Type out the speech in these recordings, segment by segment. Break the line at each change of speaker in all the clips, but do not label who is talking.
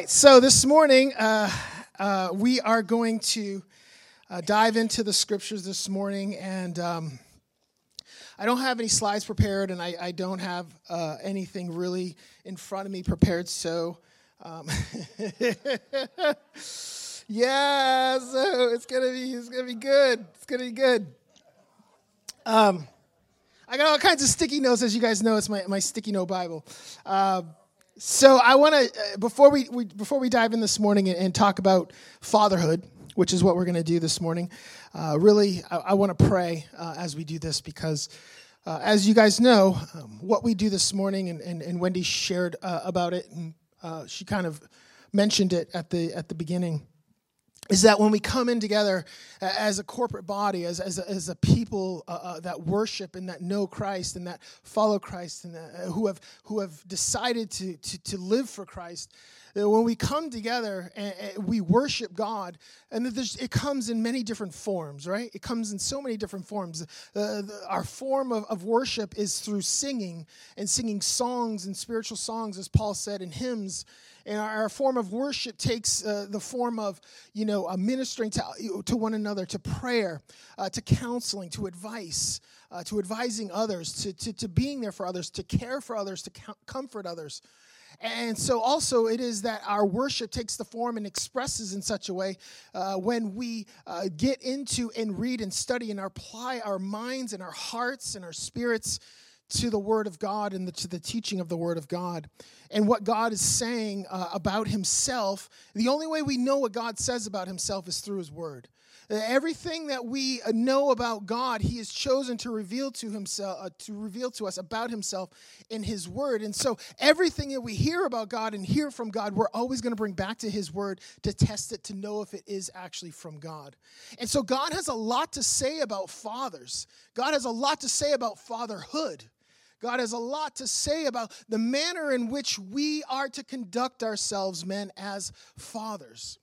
right, so this morning uh, uh, we are going to uh, dive into the scriptures this morning, and um, I don't have any slides prepared, and I, I don't have uh, anything really in front of me prepared, so. Um, yeah, so it's gonna be it's gonna be good. It's gonna be good. Um, I got all kinds of sticky notes, as you guys know. It's my, my sticky note Bible. Uh, so I want to uh, before we, we, before we dive in this morning and, and talk about fatherhood, which is what we're going to do this morning. Uh, really, I, I want to pray uh, as we do this because, uh, as you guys know, um, what we do this morning, and, and, and Wendy shared uh, about it, and uh, she kind of mentioned it at the at the beginning is that when we come in together as a corporate body, as, as, a, as a people uh, uh, that worship and that know Christ and that follow Christ and that, uh, who, have, who have decided to, to, to live for Christ, when we come together and, and we worship God, and it comes in many different forms, right? It comes in so many different forms. Uh, the, our form of, of worship is through singing and singing songs and spiritual songs, as Paul said, and hymns and our, form of worship takes uh, the form of, you know, uh, ministering to, to one another, to prayer, uh, to counseling, to advice, uh, to advising others, to, to, to being there for others, to care for others, to comfort others. And so, also, it is that our worship takes the form and expresses in such a way uh, when we uh, get into and read and study and apply our minds and our hearts and our spirits to the Word of God and the, to the teaching of the Word of God and what God is saying uh, about Himself. The only way we know what God says about Himself is through His Word. Everything that we know about God, He has chosen to reveal to Himself, uh, to reveal to us about Himself in His Word. And so, everything that we hear about God and hear from God, we're always going to bring back to His Word to test it to know if it is actually from God. And so, God has a lot to say about fathers. God has a lot to say about fatherhood. God has a lot to say about the manner in which we are to conduct ourselves, men, as fathers.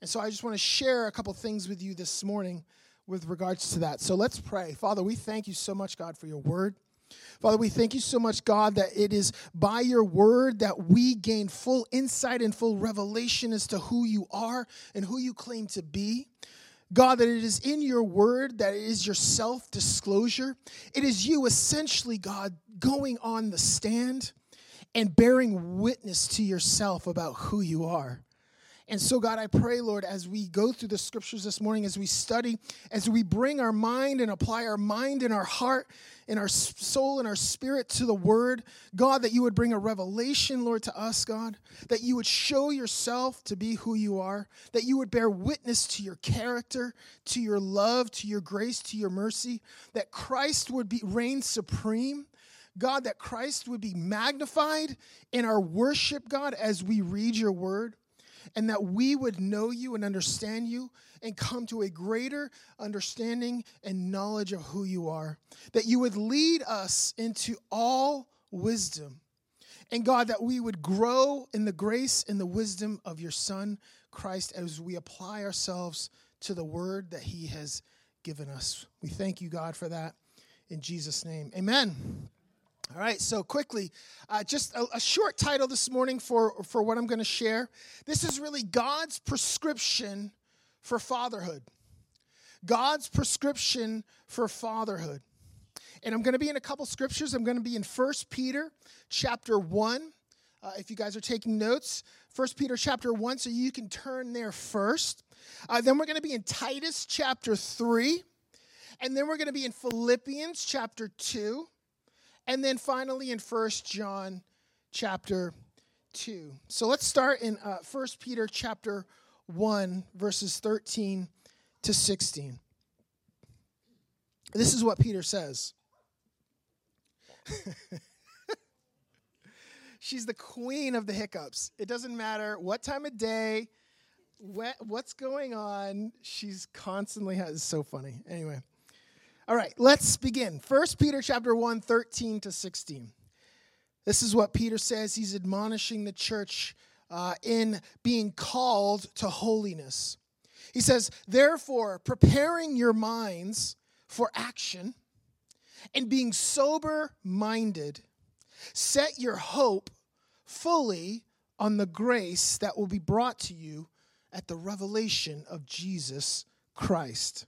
And so I just want to share a couple things with you this morning with regards to that. So let's pray. Father, we thank you so much, God, for your word. Father, we thank you so much, God, that it is by your word that we gain full insight and full revelation as to who you are and who you claim to be. God, that it is in your word, that it is your self disclosure. It is you essentially, God, going on the stand and bearing witness to yourself about who you are. And so, God, I pray, Lord, as we go through the scriptures this morning, as we study, as we bring our mind and apply our mind and our heart and our soul and our spirit to the word, God, that you would bring a revelation, Lord, to us, God, that you would show yourself to be who you are, that you would bear witness to your character, to your love, to your grace, to your mercy, that Christ would be reign supreme. God, that Christ would be magnified in our worship, God, as we read your word and that we would know you and understand you and come to a greater understanding and knowledge of who you are. That you would lead us into all wisdom. And God, that we would grow in the grace and the wisdom of your Son, Christ, as we apply ourselves to the word that he has given us. We thank you, God, for that. In Jesus' name, amen. All right, so quickly, uh, just a, a, short title this morning for, for what I'm going to share. This is really God's prescription for fatherhood. God's prescription for fatherhood. And I'm going to be in a couple scriptures. I'm going to be in 1 Peter chapter 1. Uh, if you guys are taking notes, 1 Peter chapter 1, so you can turn there first. Uh, then we're going to be in Titus chapter 3. And then we're going to be in Philippians chapter 2. And then finally in First John chapter 2. So let's start in uh, 1 Peter chapter 1, verses 13 to 16. This is what Peter says. She's the queen of the hiccups. It doesn't matter what time of day, what, what's going on. She's constantly has so funny. Anyway. All right, let's begin. 1 Peter chapter 1, 13 to 16. This is what Peter says. He's admonishing the church uh, in being called to holiness. He says, Therefore, preparing your minds for action and being sober minded, set your hope fully on the grace that will be brought to you at the revelation of Jesus Christ.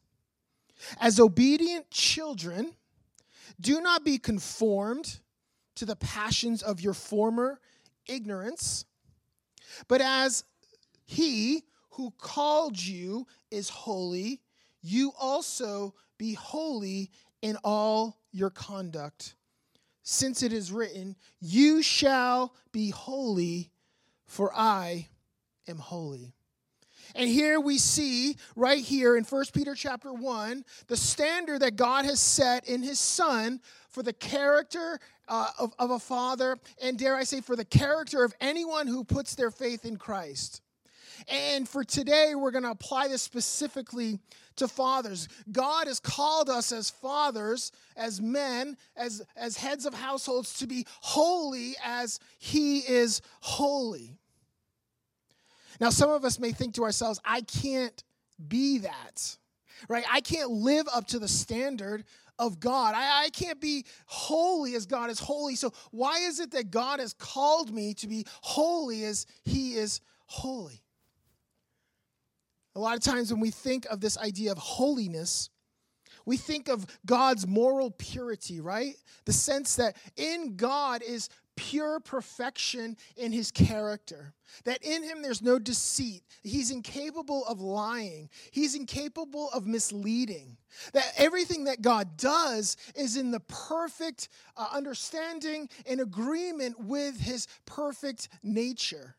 As obedient children, do not be conformed to the passions of your former ignorance, but as he who called you is holy, you also be holy in all your conduct. Since it is written, You shall be holy, for I am holy. And here we see right here in 1 Peter chapter 1 the standard that God has set in his son for the character uh, of, of a father and dare I say for the character of anyone who puts their faith in Christ. And for today, we're going to apply this specifically to fathers. God has called us as fathers, as men, as, as heads of households to be holy as He is holy. Now, some of us may think to ourselves, I can't be that, right? I can't live up to the standard of God. I, I can't be holy as God is holy. So, why is it that God has called me to be holy as He is holy? A lot of times when we think of this idea of holiness, we think of God's moral purity, right? The sense that in God is pure perfection in his character, that in him there's no deceit, he's incapable of lying, he's incapable of misleading, that everything that God does is in the perfect uh, understanding and agreement with his perfect nature,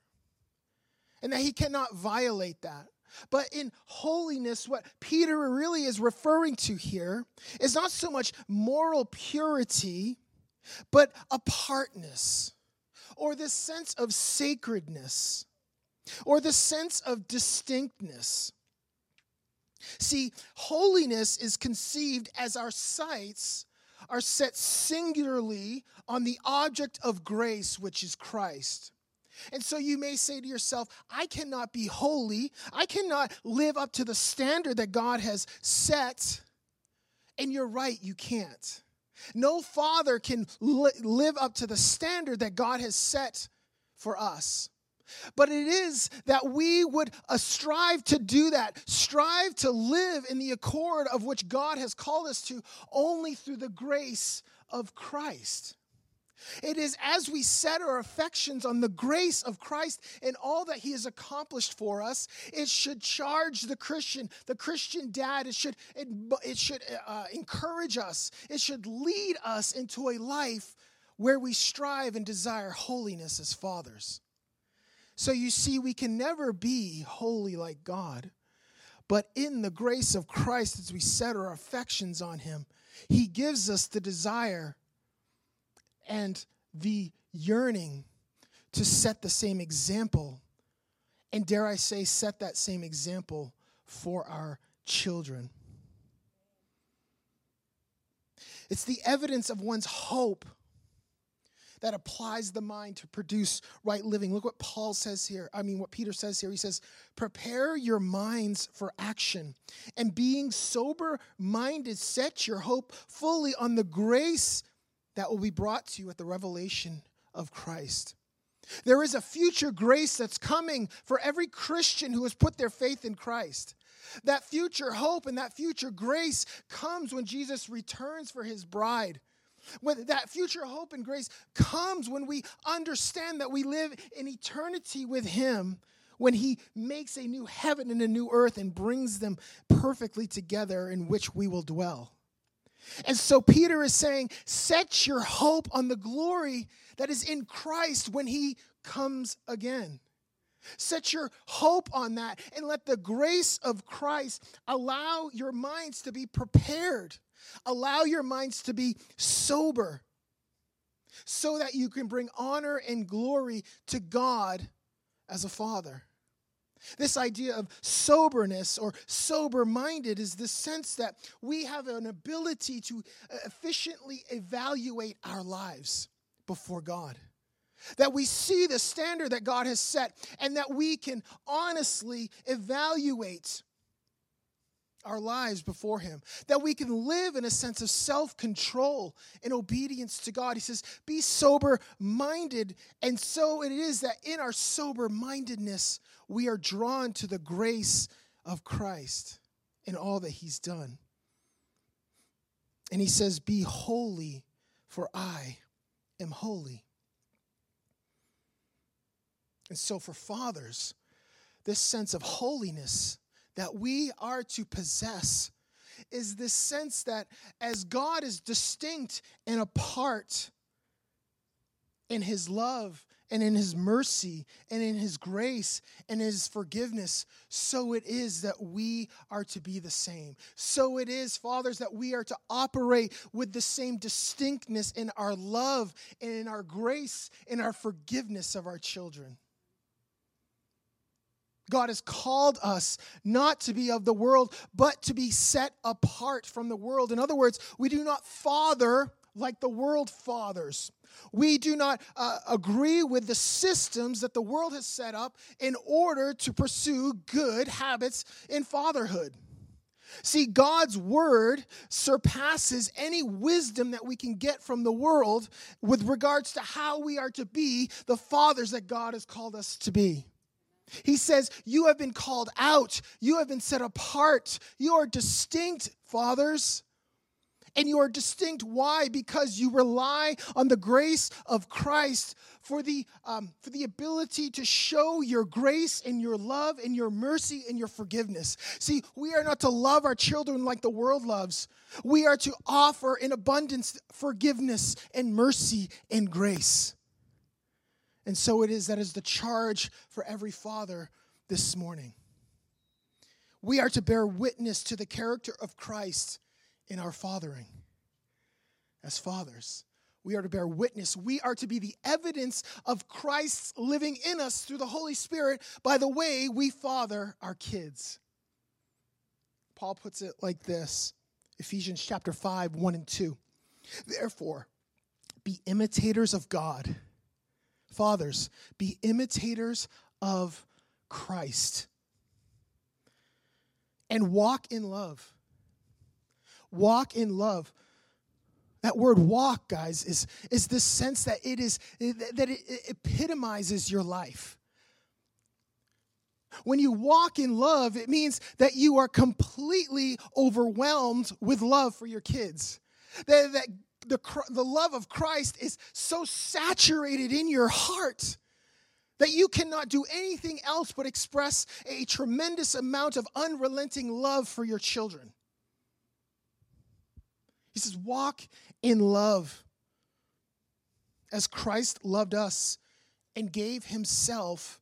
and that he cannot violate that. But in holiness, what Peter really is referring to here is not so much moral purity, but apartness, or this sense of sacredness, or the sense of distinctness. See, holiness is conceived as our sights are set singularly on the object of grace, which is Christ. And so you may say to yourself, I cannot be holy. I cannot live up to the standard that God has set. And you're right, you can't. No father can li- live up to the standard that God has set for us. But it is that we would uh, strive to do that, strive to live in the accord of which God has called us to only through the grace of Christ. It is as we set our affections on the grace of Christ and all that He has accomplished for us, it should charge the Christian, the Christian dad. It should, it, it should uh, encourage us. It should lead us into a life where we strive and desire holiness as fathers. So you see, we can never be holy like God. But in the grace of Christ, as we set our affections on Him, He gives us the desire and the yearning to set the same example, and dare I say, set that same example for our children. It's the evidence of one's hope that applies the mind to produce right living. Look what Paul says here. I mean, what Peter says here. He says, Prepare your minds for action, and being sober minded, set your hope fully on the grace that will be brought to you at the revelation of Christ. There is a future grace that's coming for every Christian who has put their faith in Christ. That future hope and that future grace comes when Jesus returns for his bride. When that future hope and grace comes when we understand that we live in eternity with him, when he makes a new heaven and a new earth and brings them perfectly together in which we will dwell. And so Peter is saying, set your hope on the glory that is in Christ when he comes again. Set your hope on that and let the grace of Christ allow your minds to be prepared. Allow your minds to be sober so that you can bring honor and glory to God as a father. This idea of soberness or sober minded is the sense that we have an ability to efficiently evaluate our lives before God. That we see the standard that God has set and that we can honestly evaluate our lives before Him, that we can live in a sense of self control and obedience to God. He says, Be sober minded. And so it is that in our sober mindedness, we are drawn to the grace of Christ and all that He's done. And He says, Be holy, for I am holy. And so, for fathers, this sense of holiness that we are to possess is this sense that as God is distinct and apart in his love and in his mercy and in his grace and his forgiveness, so it is that we are to be the same. So it is, fathers, that we are to operate with the same distinctness in our love and in our grace, in our forgiveness of our children. God has called us not to be of the world, but to be set apart from the world. In other words, we do not father like the world fathers. We do not uh, agree with the systems that the world has set up in order to pursue good habits in fatherhood. See, God's word surpasses any wisdom that we can get from the world with regards to how we are to be the fathers that God has called us to be. He says, You have been called out, you have been set apart, you are distinct, fathers. And you are distinct. Why? Because you rely on the grace of Christ for the, um, for the ability to show your grace and your love and your mercy and your forgiveness. See, we are not to love our children like the world loves, we are to offer in abundance forgiveness and mercy and grace. And so it is that is the charge for every father this morning. We are to bear witness to the character of Christ in our fathering. As fathers, we are to bear witness. We are to be the evidence of Christ's living in us through the Holy Spirit by the way we father our kids. Paul puts it like this Ephesians chapter 5, 1 and 2. Therefore, be imitators of God Fathers, be imitators of Christ and walk in love. Walk in love. That word walk, guys, is, is the sense that it is that it epitomizes your life. When you walk in love, it means that you are completely overwhelmed with love for your kids. That, that the, the love of Christ is so saturated in your heart that you cannot do anything else but express a tremendous amount of unrelenting love for your children. He says, Walk in love as Christ loved us and gave himself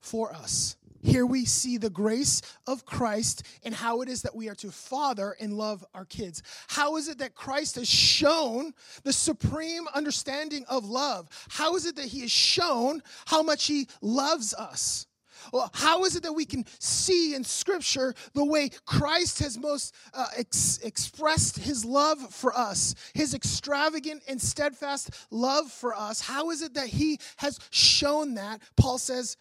for us. Here we see the grace of Christ and how it is that we are to father and love our kids. How is it that Christ has shown the supreme understanding of love? How is it that he has shown how much he loves us? Well, how is it that we can see in Scripture the way Christ has most uh, ex- expressed his love for us, his extravagant and steadfast love for us? How is it that he has shown that? Paul says,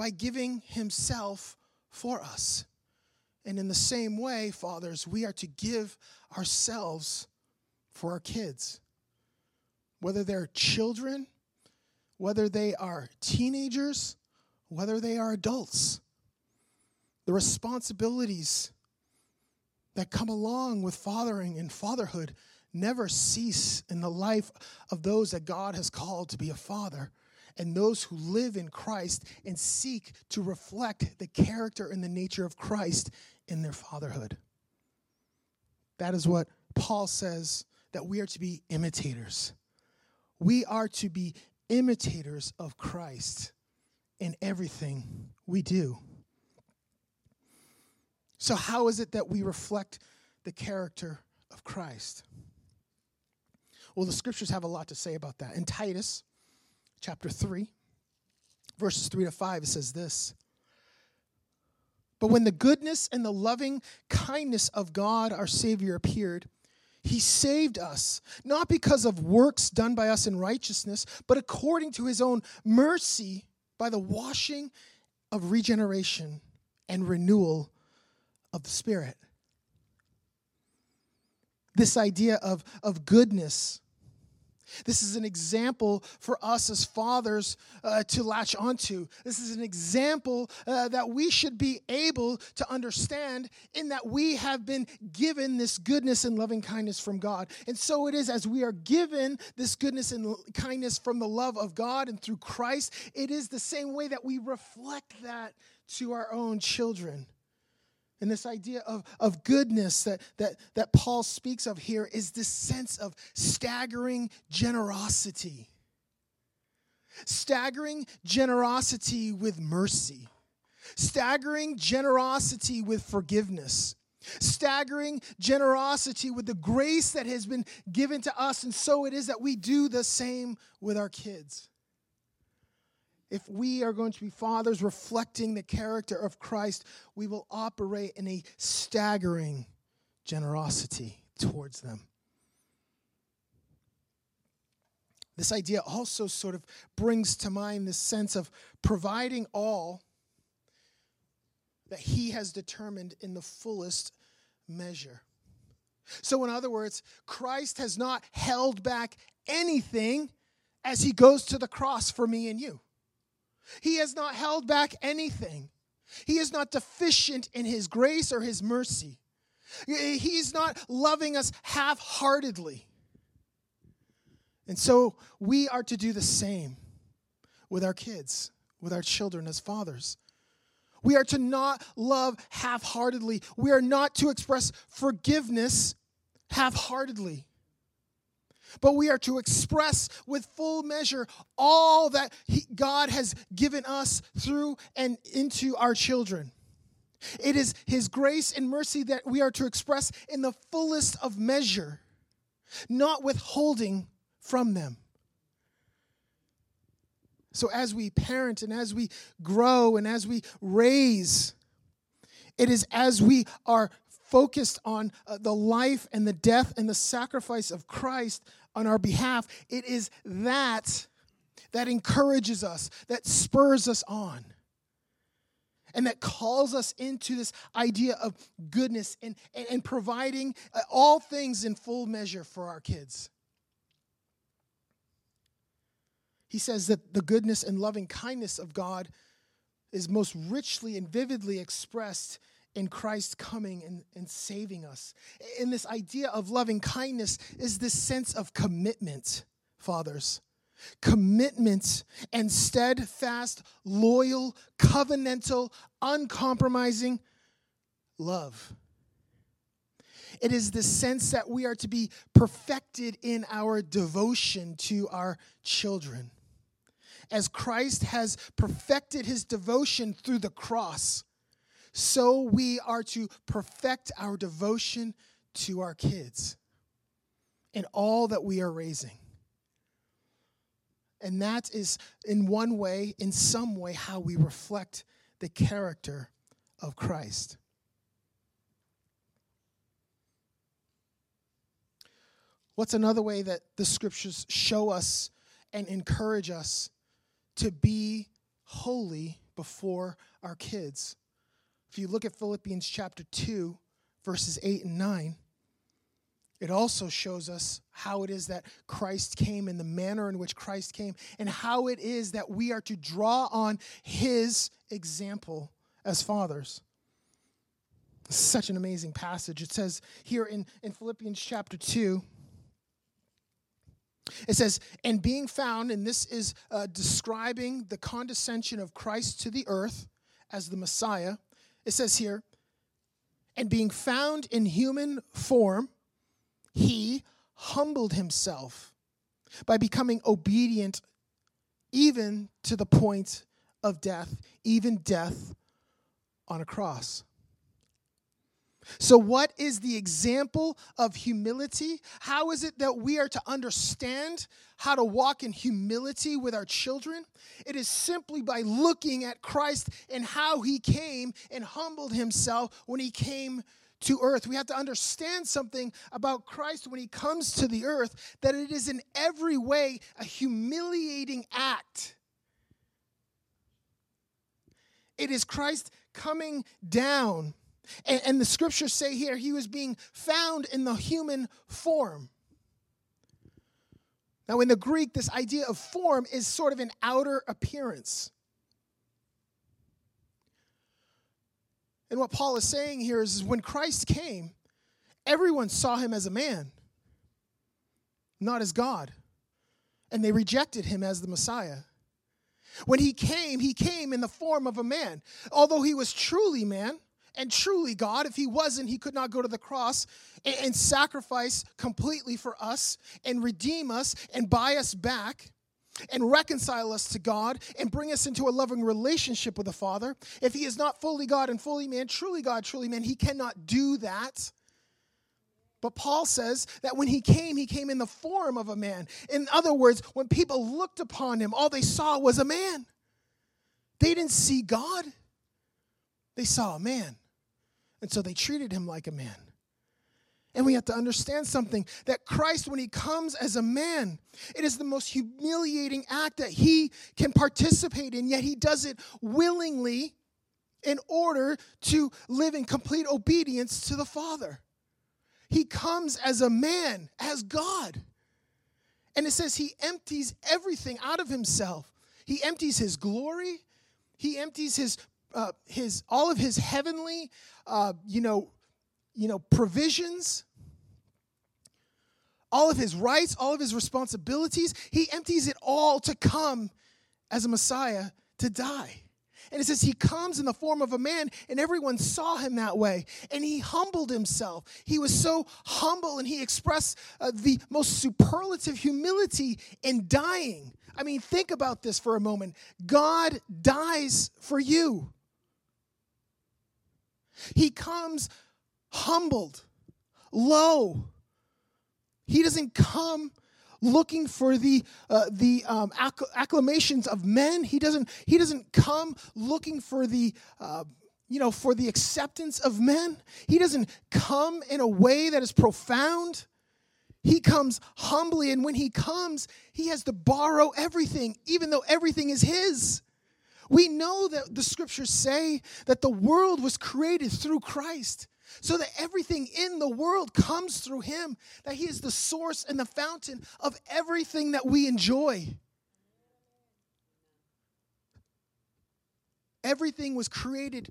by giving himself for us. And in the same way, fathers, we are to give ourselves for our kids. Whether they're children, whether they are teenagers, whether they are adults. The responsibilities that come along with fathering and fatherhood never cease in the life of those that God has called to be a father and those who live in Christ and seek to reflect the character and the nature of Christ in their fatherhood. That is what Paul says that we are to be imitators. We are to be imitators of Christ in everything we do. So, how is it that we reflect the character of Christ? Well, the scriptures have a lot to say about that. In Titus, chapter 3, verses 3 to 5, it says this. But when the goodness and the loving kindness of God our Savior appeared, he saved us, not because of works done by us in righteousness, but according to his own mercy by the washing of regeneration and renewal of the Spirit. this idea of, of goodness. This is an example for us as fathers uh, to latch onto. This is an example uh, that we should be able to understand in that we have been given this goodness and loving kindness from God. And so it is as we are given this goodness and kindness from the love of God and through Christ, it is the same way that we reflect that to our own children. And this idea of, of goodness that, that, that Paul speaks of here is this sense of staggering generosity. Staggering generosity with mercy. Staggering generosity with forgiveness. Staggering generosity with the grace that has been given to us. And so it is that we do the same with our kids if we are going to be fathers reflecting the character of Christ, we will operate in a staggering generosity towards them. This idea also sort of brings to mind this sense of providing all that he has determined in the fullest measure. So, in other words, Christ has not held back anything as he goes to the cross for me and you. He has not held back anything. He is not deficient in his grace or his mercy. He's not loving us half heartedly. And so we are to do the same with our kids, with our children as fathers. We are to not love half heartedly. We are not to express forgiveness half heartedly but we are to express with full measure all that he, God has given us through and into our children. It is His grace and mercy that we are to express in the fullest of measure, not withholding from them. So, as we parent and as we grow and as we raise, it is as we are focused on uh, the life and the death and the sacrifice of Christ on our behalf, it is that that encourages us, that spurs us on, and that calls us into this idea of goodness and, and, and providing uh, all things in full measure for our kids. He says that the goodness and loving kindness of God is most richly and vividly expressed in Christ coming and, and saving us. And this idea of loving kindness is this sense of commitment, fathers. Commitment and steadfast, loyal, covenantal, uncompromising love. It is the sense that we are to be perfected in our devotion to our children. As Christ has perfected his devotion through the cross, so we are to perfect our devotion to our kids and all that we are raising. And that is, in one way, in some way, how we reflect the character of Christ. What's another way that the scriptures show us and encourage us to be holy before our kids? If you look at Philippians chapter 2, verses 8 and 9, it also shows us how it is that Christ came and the manner in which Christ came, and how it is that we are to draw on his example as fathers. Such an amazing passage. It says here in, in Philippians chapter 2, it says, and being found, and this is uh, describing the condescension of Christ to the earth as the Messiah it says here, and being found in human form, he humbled himself by becoming obedient even to the point of death, even death on a cross. So, what is the example of humility? How is it that we are to understand how to walk in humility with our children? It is simply by looking at Christ and how he came and humbled himself when he came to earth. We have to understand something about Christ when he comes to the earth that it is in every way a humiliating act. It is Christ coming down And, and the scriptures say here he was being found in the human form. Now, in the Greek, this idea of form is sort of an outer appearance. And what Paul is saying here is when Christ came, everyone saw him as a man, not as God. And they rejected him as the Messiah. When he came, he came in the form of a man. Although he was truly man and truly God, if he wasn't, he could not go to the cross and, and sacrifice completely for us and redeem us and buy us back and reconcile us to God and bring us into a loving relationship with the Father. If he is not fully God and fully man, truly God, truly man, he cannot do that. But Paul says that when he came, he came in the form of a man. In other words, when people looked upon him, all they saw was a man. They didn't see God, they saw a man. And so they treated him like a man. And we have to understand something that Christ, when he comes as a man, it is the most humiliating act that he can participate in, yet he does it willingly in order to live in complete obedience to the Father. He comes as a man, as God. And it says he empties everything out of himself. He empties his glory, he empties his uh, his all of his heavenly uh, you know you know, provisions, all of his rights, all of his responsibilities. He empties it all to come as a Messiah to die. And it says he comes in the form of a man, and everyone saw him that way. And he humbled himself. He was so humble, and he expressed uh, the most superlative humility in dying. I mean, think about this for a moment. God dies for you. He comes humbled, low. He doesn't come looking for the uh, the um, acc- acclamations of men. He doesn't he doesn't come looking for the uh, you know for the acceptance of men. He doesn't come in a way that is profound. He comes humbly, and when he comes, he has to borrow everything, even though everything is his. We know that the scriptures say that the world was created through Christ so that everything in the world comes through him, that he is the source and the fountain of everything that we enjoy. Everything was created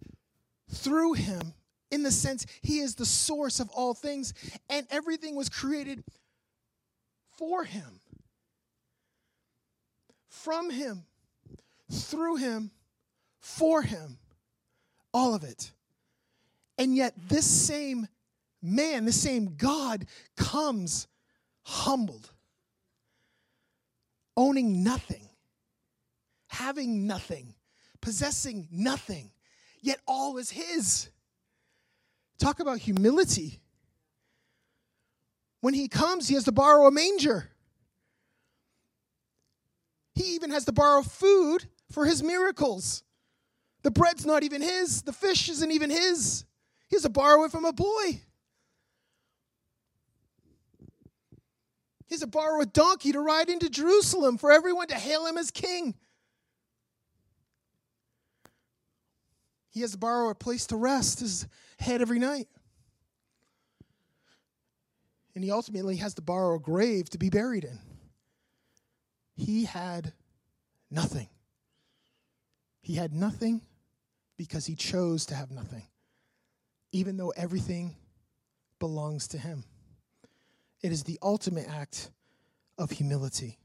through him in the sense he is the source of all things, and everything was created for him, from him, through him, for him. All of it. And yet, this same man, the same God, comes humbled, owning nothing, having nothing, possessing nothing, yet all is His. Talk about humility. When He comes, He has to borrow a manger. He even has to borrow food for His miracles. The bread's not even His, the fish isn't even His. He has to borrow it from a boy. He has to borrow a donkey to ride into Jerusalem for everyone to hail him as king. He has to borrow a place to rest his head every night. And he ultimately has to borrow a grave to be buried in. He had nothing. He had nothing because he chose to have nothing even though everything belongs to Him. It is the ultimate act of humility.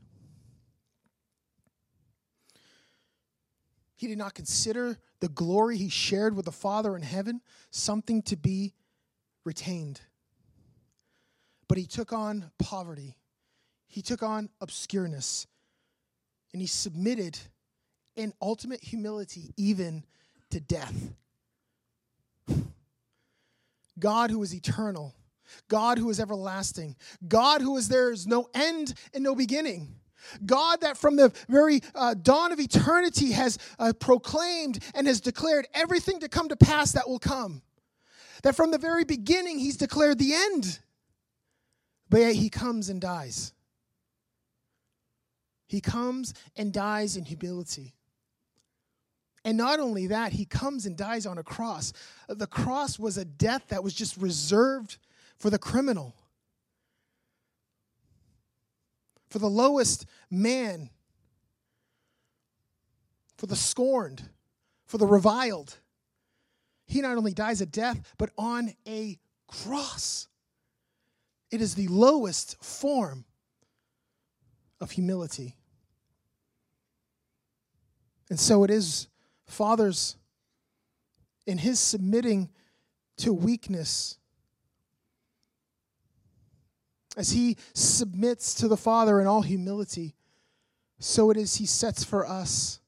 He did not consider the glory he shared with the Father in heaven something to be retained. But he took on poverty, he took on obscureness, and he submitted in ultimate humility even to death. God who is eternal, God who is everlasting, God who is there is no end and no beginning. God, that from the very uh, dawn of eternity has uh, proclaimed and has declared everything to come to pass that will come. That from the very beginning, He's declared the end. But yet He comes and dies. He comes and dies in humility. And not only that, he comes and dies on a cross. The cross was a death that was just reserved for the criminal, for the lowest man, for the scorned, for the reviled. He not only dies a death, but on a cross. It is the lowest form of humility. And so it is, fathers, in his submitting to weakness, as he submits to the Father in all humility, so it is he sets for us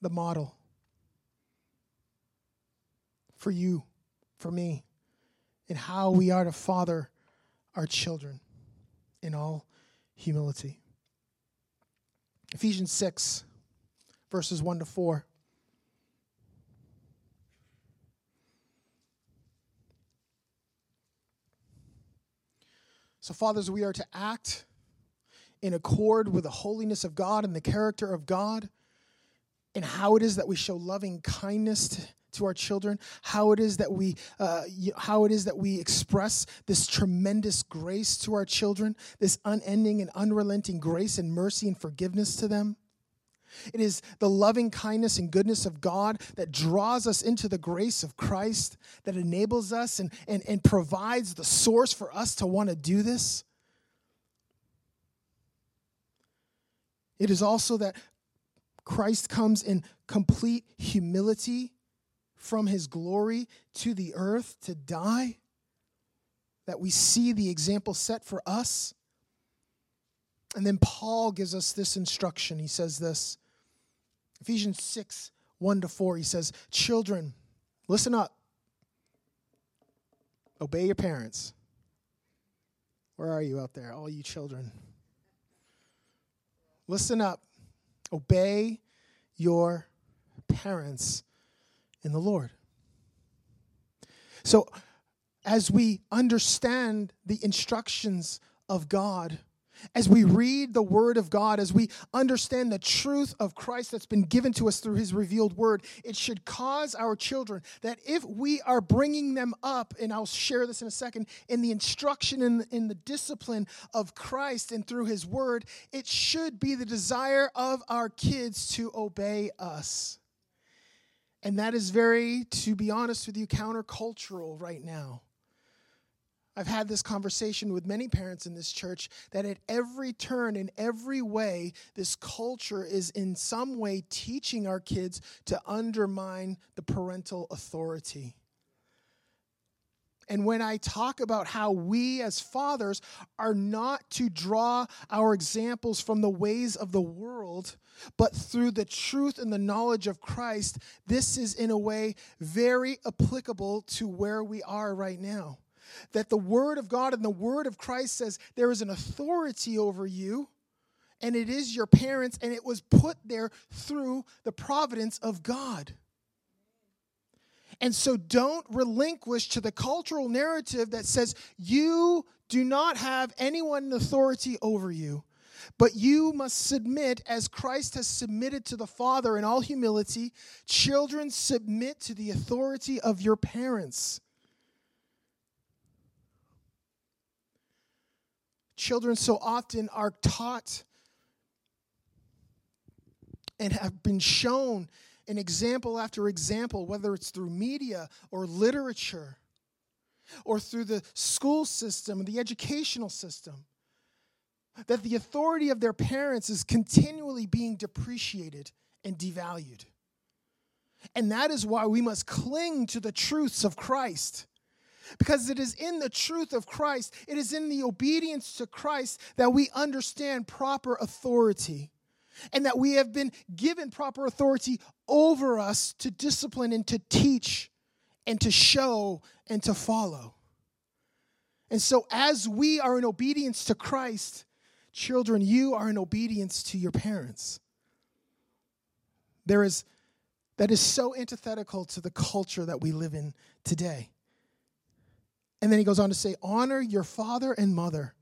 the model for you, for me, in how we are to father our children in all humility. Ephesians 6, verses 1 to 4. So, fathers, we are to act in accord with the holiness of God and the character of God, and how it is that we show loving kindness to, our children, how it is that we uh, how it is that we express this tremendous grace to our children, this unending and unrelenting grace and mercy and forgiveness to them. It is the loving kindness and goodness of God that draws us into the grace of Christ, that enables us and, and, and provides the source for us to want to do this. It is also that Christ comes in complete humility from his glory to the earth to die, that we see the example set for us. And then Paul gives us this instruction. He says this Ephesians 6 1 to 4. He says, Children, listen up. Obey your parents. Where are you out there, all you children? Listen up. Obey your parents in the Lord. So, as we understand the instructions of God, as we read the Word of God, as we understand the truth of Christ that's been given to us through His revealed Word, it should cause our children that if we are bringing them up, and I'll share this in a second, in the instruction and in, in the discipline of Christ and through His Word, it should be the desire of our kids to obey us. And that is very, to be honest with you, countercultural right now. I've had this conversation with many parents in this church that at every turn, in every way, this culture is in some way teaching our kids to undermine the parental authority. And when I talk about how we as fathers are not to draw our examples from the ways of the world, but through the truth and the knowledge of Christ, this is in a way very applicable to where we are right now. That the Word of God and the Word of Christ says there is an authority over you, and it is your parents, and it was put there through the providence of God. And so don't relinquish to the cultural narrative that says you do not have anyone in authority over you, but you must submit as Christ has submitted to the Father in all humility. Children, submit to the authority of your parents. Children so often are taught and have been shown an example after example, whether it's through media or literature or through the school system, the educational system, that the authority of their parents is continually being depreciated and devalued. And that is why we must cling to the truths of Christ. Because it is in the truth of Christ, it is in the obedience to Christ that we understand proper authority and that we have been given proper authority over us to discipline and to teach and to show and to follow. And so, as we are in obedience to Christ, children, you are in obedience to your parents. There is that is so antithetical to the culture that we live in today. And then he goes on to say, Honor your father and mother.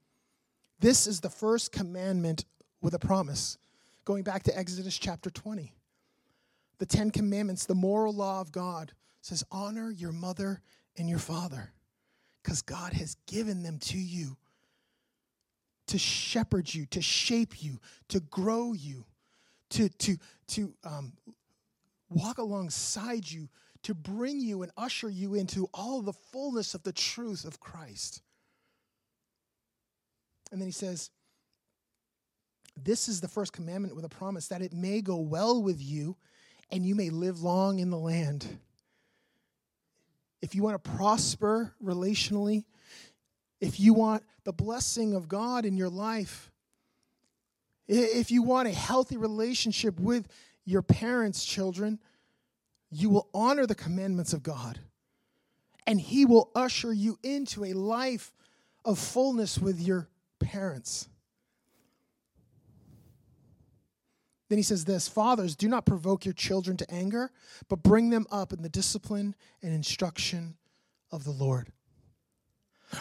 This is the first commandment with a promise going back to Exodus chapter 20. the Ten Commandments, the moral law of God says, honor your mother and your father because God has given them to you to shepherd you, to shape you, to grow you, to, to, to um, walk alongside you, to bring you and usher you into all the fullness of the truth of Christ. And then he says, This is the first commandment with a promise that it may go well with you and you may live long in the land. If you want to prosper relationally, if you want the blessing of God in your life, if you want a healthy relationship with your parents' children, you will honor the commandments of God. And He will usher you into a life of fullness with your parents. Then he says this Fathers, do not provoke your children to anger, but bring them up in the discipline and instruction of the Lord.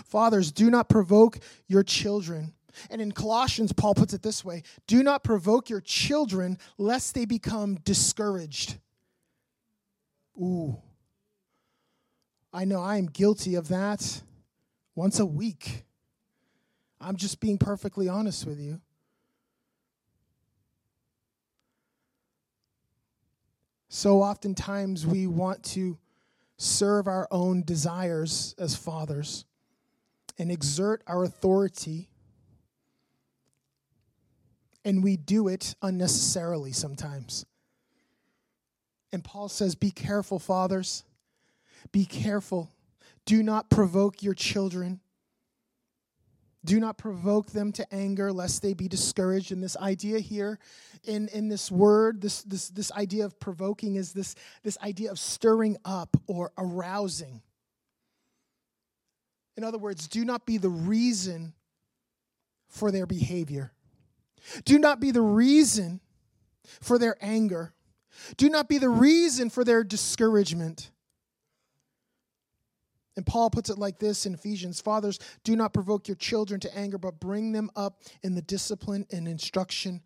Fathers, do not provoke your children. And in Colossians, Paul puts it this way do not provoke your children lest they become discouraged. Ooh. I know I am guilty of that once a week. I'm just being perfectly honest with you. So oftentimes we want to serve our own desires as fathers and exert our authority, and we do it unnecessarily sometimes. And Paul says, Be careful, fathers. Be careful. Do not provoke your children. Do not provoke them to anger, lest they be discouraged. And this idea here in, in this word, this, this, this idea of provoking is this, this idea of stirring up or arousing. In other words, do not be the reason for their behavior. Do not be the reason for their anger. Do not be the reason for their discouragement. And Paul puts it like this in Ephesians Fathers, do not provoke your children to anger, but bring them up in the discipline and instruction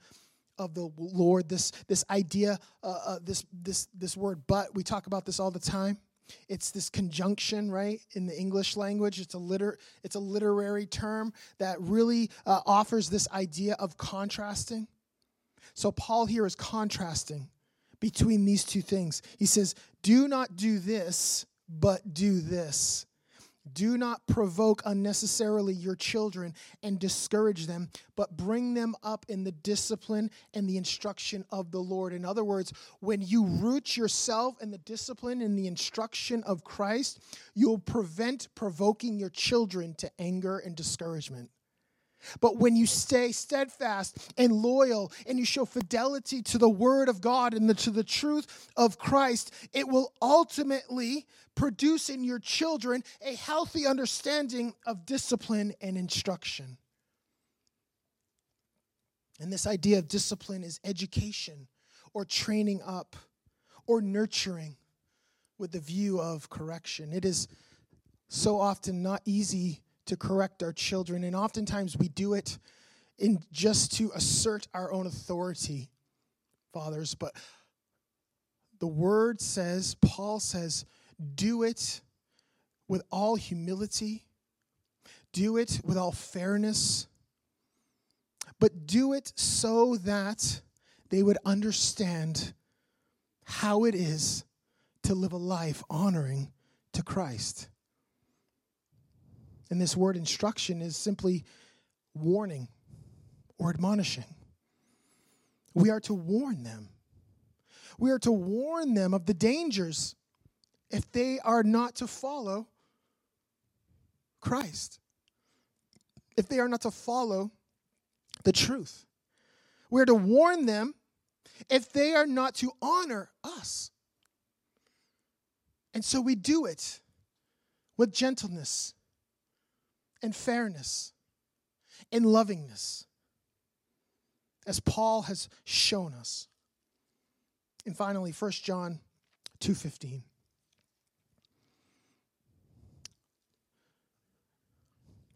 of the Lord. This, this idea, uh, uh, this, this, this word, but, we talk about this all the time. It's this conjunction, right, in the English language. It's a, liter- it's a literary term that really uh, offers this idea of contrasting. So, Paul here is contrasting between these two things. He says, Do not do this, but do this. Do not provoke unnecessarily your children and discourage them, but bring them up in the discipline and the instruction of the Lord. In other words, when you root yourself in the discipline and the instruction of Christ, you'll prevent provoking your children to anger and discouragement. But when you stay steadfast and loyal and you show fidelity to the word of God and the, to the truth of Christ, it will ultimately produce in your children a healthy understanding of discipline and instruction. And this idea of discipline is education or training up or nurturing with the view of correction. It is so often not easy to correct our children, and oftentimes we do it in just to assert our own authority, fathers. But the word says, Paul says, do it with all humility, do it with all fairness, but do it so that they would understand how it is to live a life honoring to Christ. And this word instruction is simply warning or admonishing. We are to warn them. We are to warn them of the dangers if they are not to follow Christ, if they are not to follow the truth. We're to warn them if they are not to honor us. And so we do it with gentleness and fairness and lovingness, as Paul has shown us. And finally, 1 John 2:15.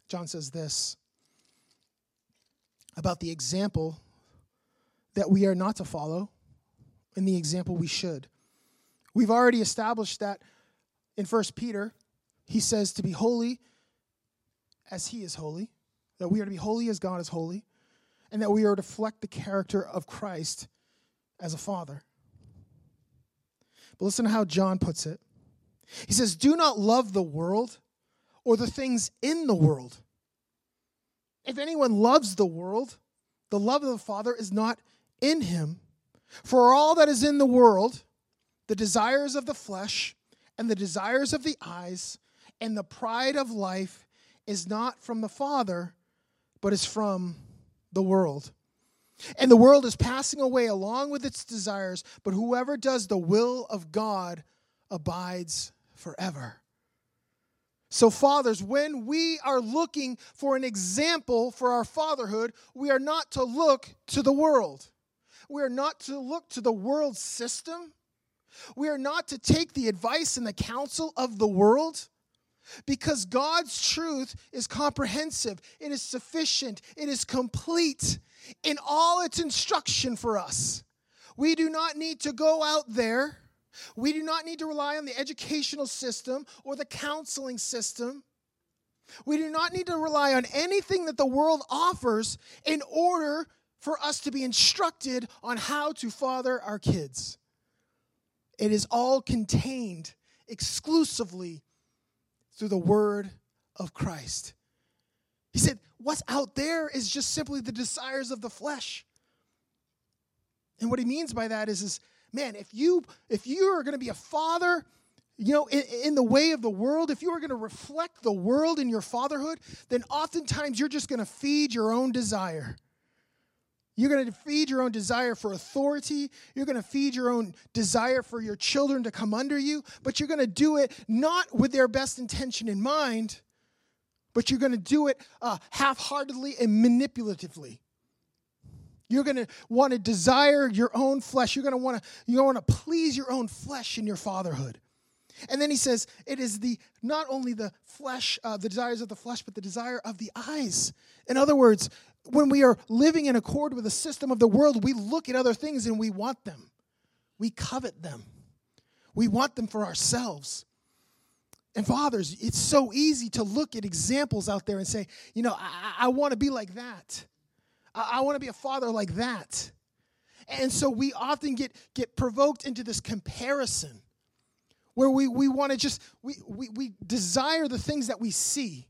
John says this about the example that we are not to follow and the example we should. We've already established that in 1 Peter, he says to be holy as he is holy, that we are to be holy as God is holy, and that we are to reflect the character of Christ as a father. But listen to how John puts it. He says, Do not love the world or the things in the world. If anyone loves the world, the love of the Father is not in him. For all that is in the world, the desires of the flesh and the desires of the eyes and the pride of life is not from the Father, but is from the world. And the world is passing away along with its desires, but whoever does the will of God abides forever. So, fathers, when we are looking for an example for our fatherhood, we are not to look to the world. We are not to look to the world system. We are not to take the advice and the counsel of the world because God's truth is comprehensive, it is sufficient, it is complete in all its instruction for us. We do not need to go out there we do not need to rely on the educational system or the counseling system. We do not need to rely on anything that the world offers in order for us to be instructed on how to father our kids. It is all contained exclusively through the word of Christ. He said, What's out there is just simply the desires of the flesh. And what he means by that is, is man, if you if you are going to be a father, you know, in, in, the way of the world, if you are going to reflect the world in your fatherhood, then oftentimes you're just going to feed your own desire. You're going to feed your own desire for authority. You're going to feed your own desire for your children to come under you, but you're going to do it not with their best intention in mind, but you're going to do it uh, half heartedly and manipulatively. You're going to want to desire your own flesh. You're going to want to you want to please your own flesh in your fatherhood. And then he says, it is the not only the flesh, uh, the desires of the flesh, but the desire of the eyes. In other words, when we are living in accord with the system of the world, we look at other things and we want them. We covet them. We want them for ourselves. And fathers, it's so easy to look at examples out there and say, you know, I, I want to be like that. I, I want to be a father like that. And so we often get, get provoked into this comparison where we, we want to just, we, we, we desire the things that we see.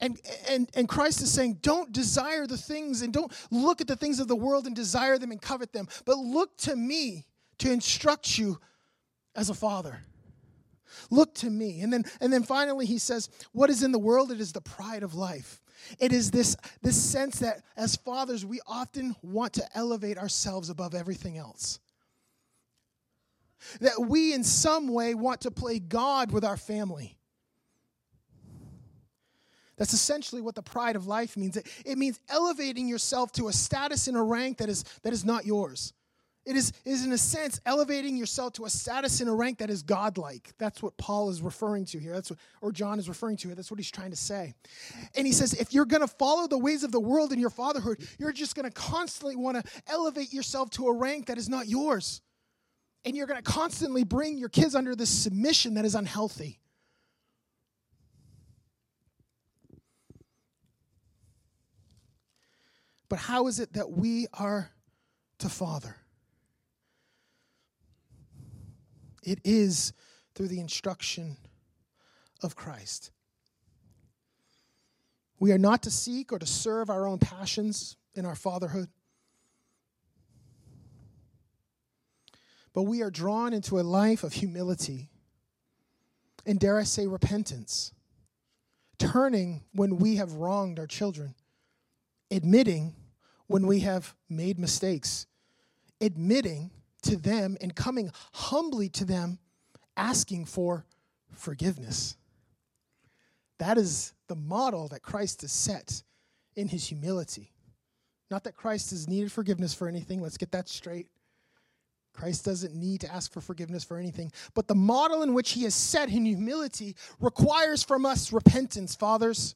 And, and, and Christ is saying, don't desire the things and don't look at the things of the world and desire them and covet them, but look to me to instruct you as a father. Look to me. And then, and then finally, he says, What is in the world? It is the pride of life. It is this, this sense that as fathers, we often want to elevate ourselves above everything else. That we, in some way, want to play God with our family. That's essentially what the pride of life means. It, it means elevating yourself to a status and a rank that is, that is not yours. It is, is, in a sense, elevating yourself to a status and a rank that is godlike. That's what Paul is referring to here. That's what, or John is referring to here. That's what he's trying to say. And he says, if you're going to follow the ways of the world in your fatherhood, you're just going to constantly want to elevate yourself to a rank that is not yours. And you're going to constantly bring your kids under this submission that is unhealthy. But how is it that we are to father? It is through the instruction of Christ. We are not to seek or to serve our own passions in our fatherhood, but we are drawn into a life of humility and, dare I say, repentance, turning when we have wronged our children, admitting when we have made mistakes, admitting to them and coming humbly to them, asking for forgiveness. That is the model that Christ has set in his humility. Not that Christ has needed forgiveness for anything, let's get that straight. Christ doesn't need to ask for forgiveness for anything. But the model in which he has set in humility requires from us repentance, fathers.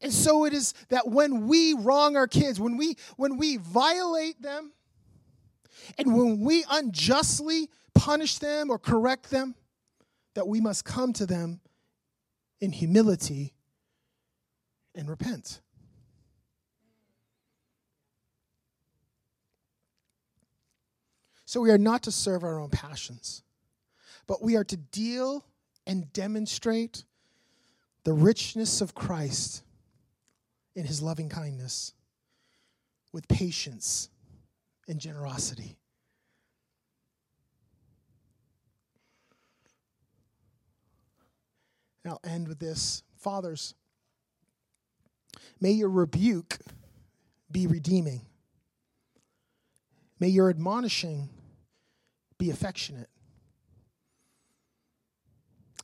And so it is that when we wrong our kids, when we when we violate them, And when we unjustly punish them or correct them, that we must come to them in humility and repent. So we are not to serve our own passions, but we are to deal and demonstrate the richness of Christ in his loving kindness with patience and generosity. And I'll end with this. Fathers, may your rebuke be redeeming. May your admonishing be affectionate.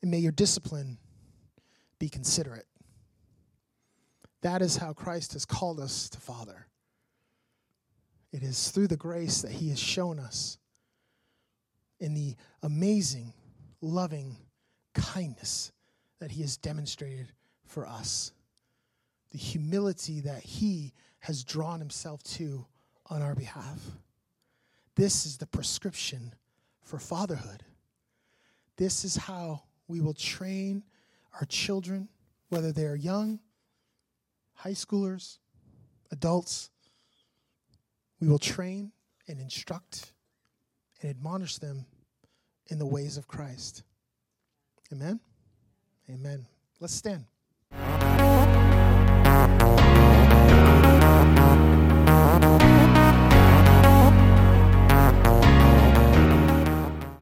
And may your discipline be considerate. That is how Christ has called us to Father. It is through the grace that He has shown us in the amazing, loving kindness that He has demonstrated for us, the humility that He has drawn Himself to on our behalf. This is the prescription for fatherhood. This is how we will train our children, whether they are young, high schoolers, adults. We will train and instruct and admonish them in the ways of Christ. Amen? Amen. Let's stand.